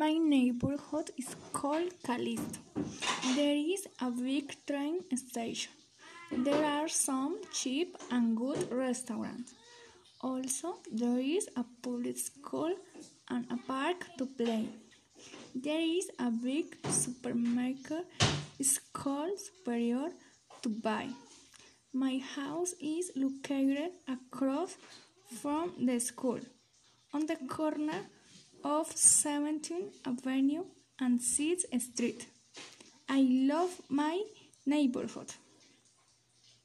My neighborhood is called Calisto. There is a big train station. There are some cheap and good restaurants. Also, there is a public school and a park to play. There is a big supermarket it's called Superior to buy. My house is located across from the school on the corner of 17th Avenue and 6th Street. I love my neighborhood.